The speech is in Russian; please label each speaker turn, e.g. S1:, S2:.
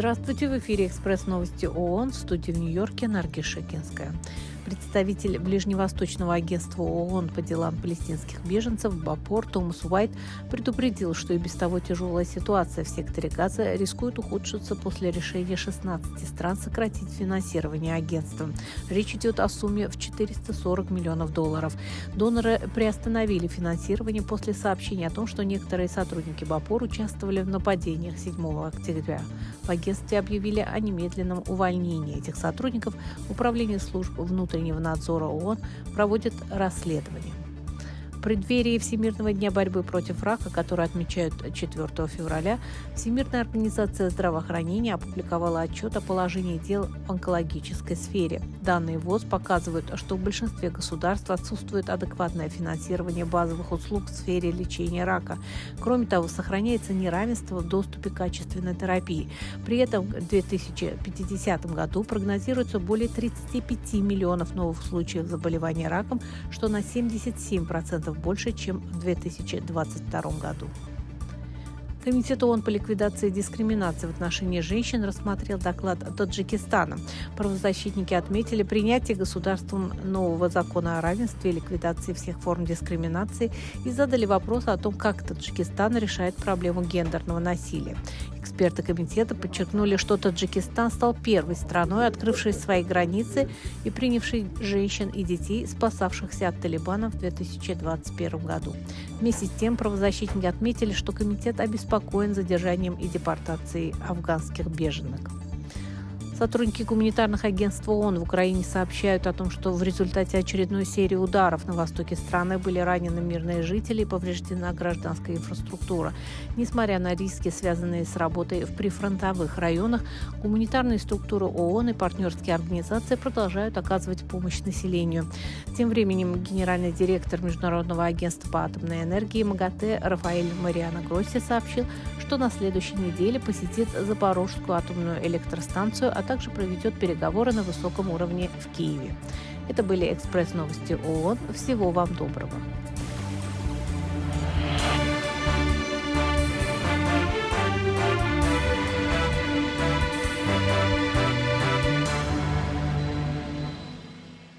S1: Здравствуйте, в эфире «Экспресс новости ООН» в студии в Нью-Йорке Нарги Шекинская. Представитель Ближневосточного агентства ООН по делам палестинских беженцев Бапор Томас Уайт предупредил, что и без того тяжелая ситуация в секторе Газа рискует ухудшиться после решения 16 стран сократить финансирование агентства. Речь идет о сумме в 440 миллионов долларов. Доноры приостановили финансирование после сообщения о том, что некоторые сотрудники Бапор участвовали в нападениях 7 октября. В агентстве объявили о немедленном увольнении этих сотрудников. Управление служб внутренней внутреннего надзора ООН проводит расследование. Преддверии Всемирного дня борьбы против рака, который отмечают 4 февраля, Всемирная организация здравоохранения опубликовала отчет о положении дел в онкологической сфере. Данные ВОЗ показывают, что в большинстве государств отсутствует адекватное финансирование базовых услуг в сфере лечения рака. Кроме того, сохраняется неравенство в доступе к качественной терапии. При этом в 2050 году прогнозируется более 35 миллионов новых случаев заболевания раком, что на 77% больше, чем в 2022 году. Комитет ООН по ликвидации дискриминации в отношении женщин рассмотрел доклад Таджикистана. Правозащитники отметили принятие государством нового закона о равенстве и ликвидации всех форм дискриминации и задали вопрос о том, как Таджикистан решает проблему гендерного насилия. Эксперты комитета подчеркнули, что Таджикистан стал первой страной, открывшей свои границы и принявшей женщин и детей, спасавшихся от талибана в 2021 году. Вместе с тем правозащитники отметили, что комитет обеспокоен задержанием и депортацией афганских беженок. Сотрудники гуманитарных агентств ООН в Украине сообщают о том, что в результате очередной серии ударов на востоке страны были ранены мирные жители и повреждена гражданская инфраструктура. Несмотря на риски, связанные с работой в прифронтовых районах, гуманитарные структуры ООН и партнерские организации продолжают оказывать помощь населению. Тем временем генеральный директор Международного агентства по атомной энергии МАГАТЭ Рафаэль Мариано Гросси сообщил, что на следующей неделе посетит Запорожскую атомную электростанцию, а также проведет переговоры на высоком уровне в Киеве. Это были экспресс-новости ООН. Всего вам доброго.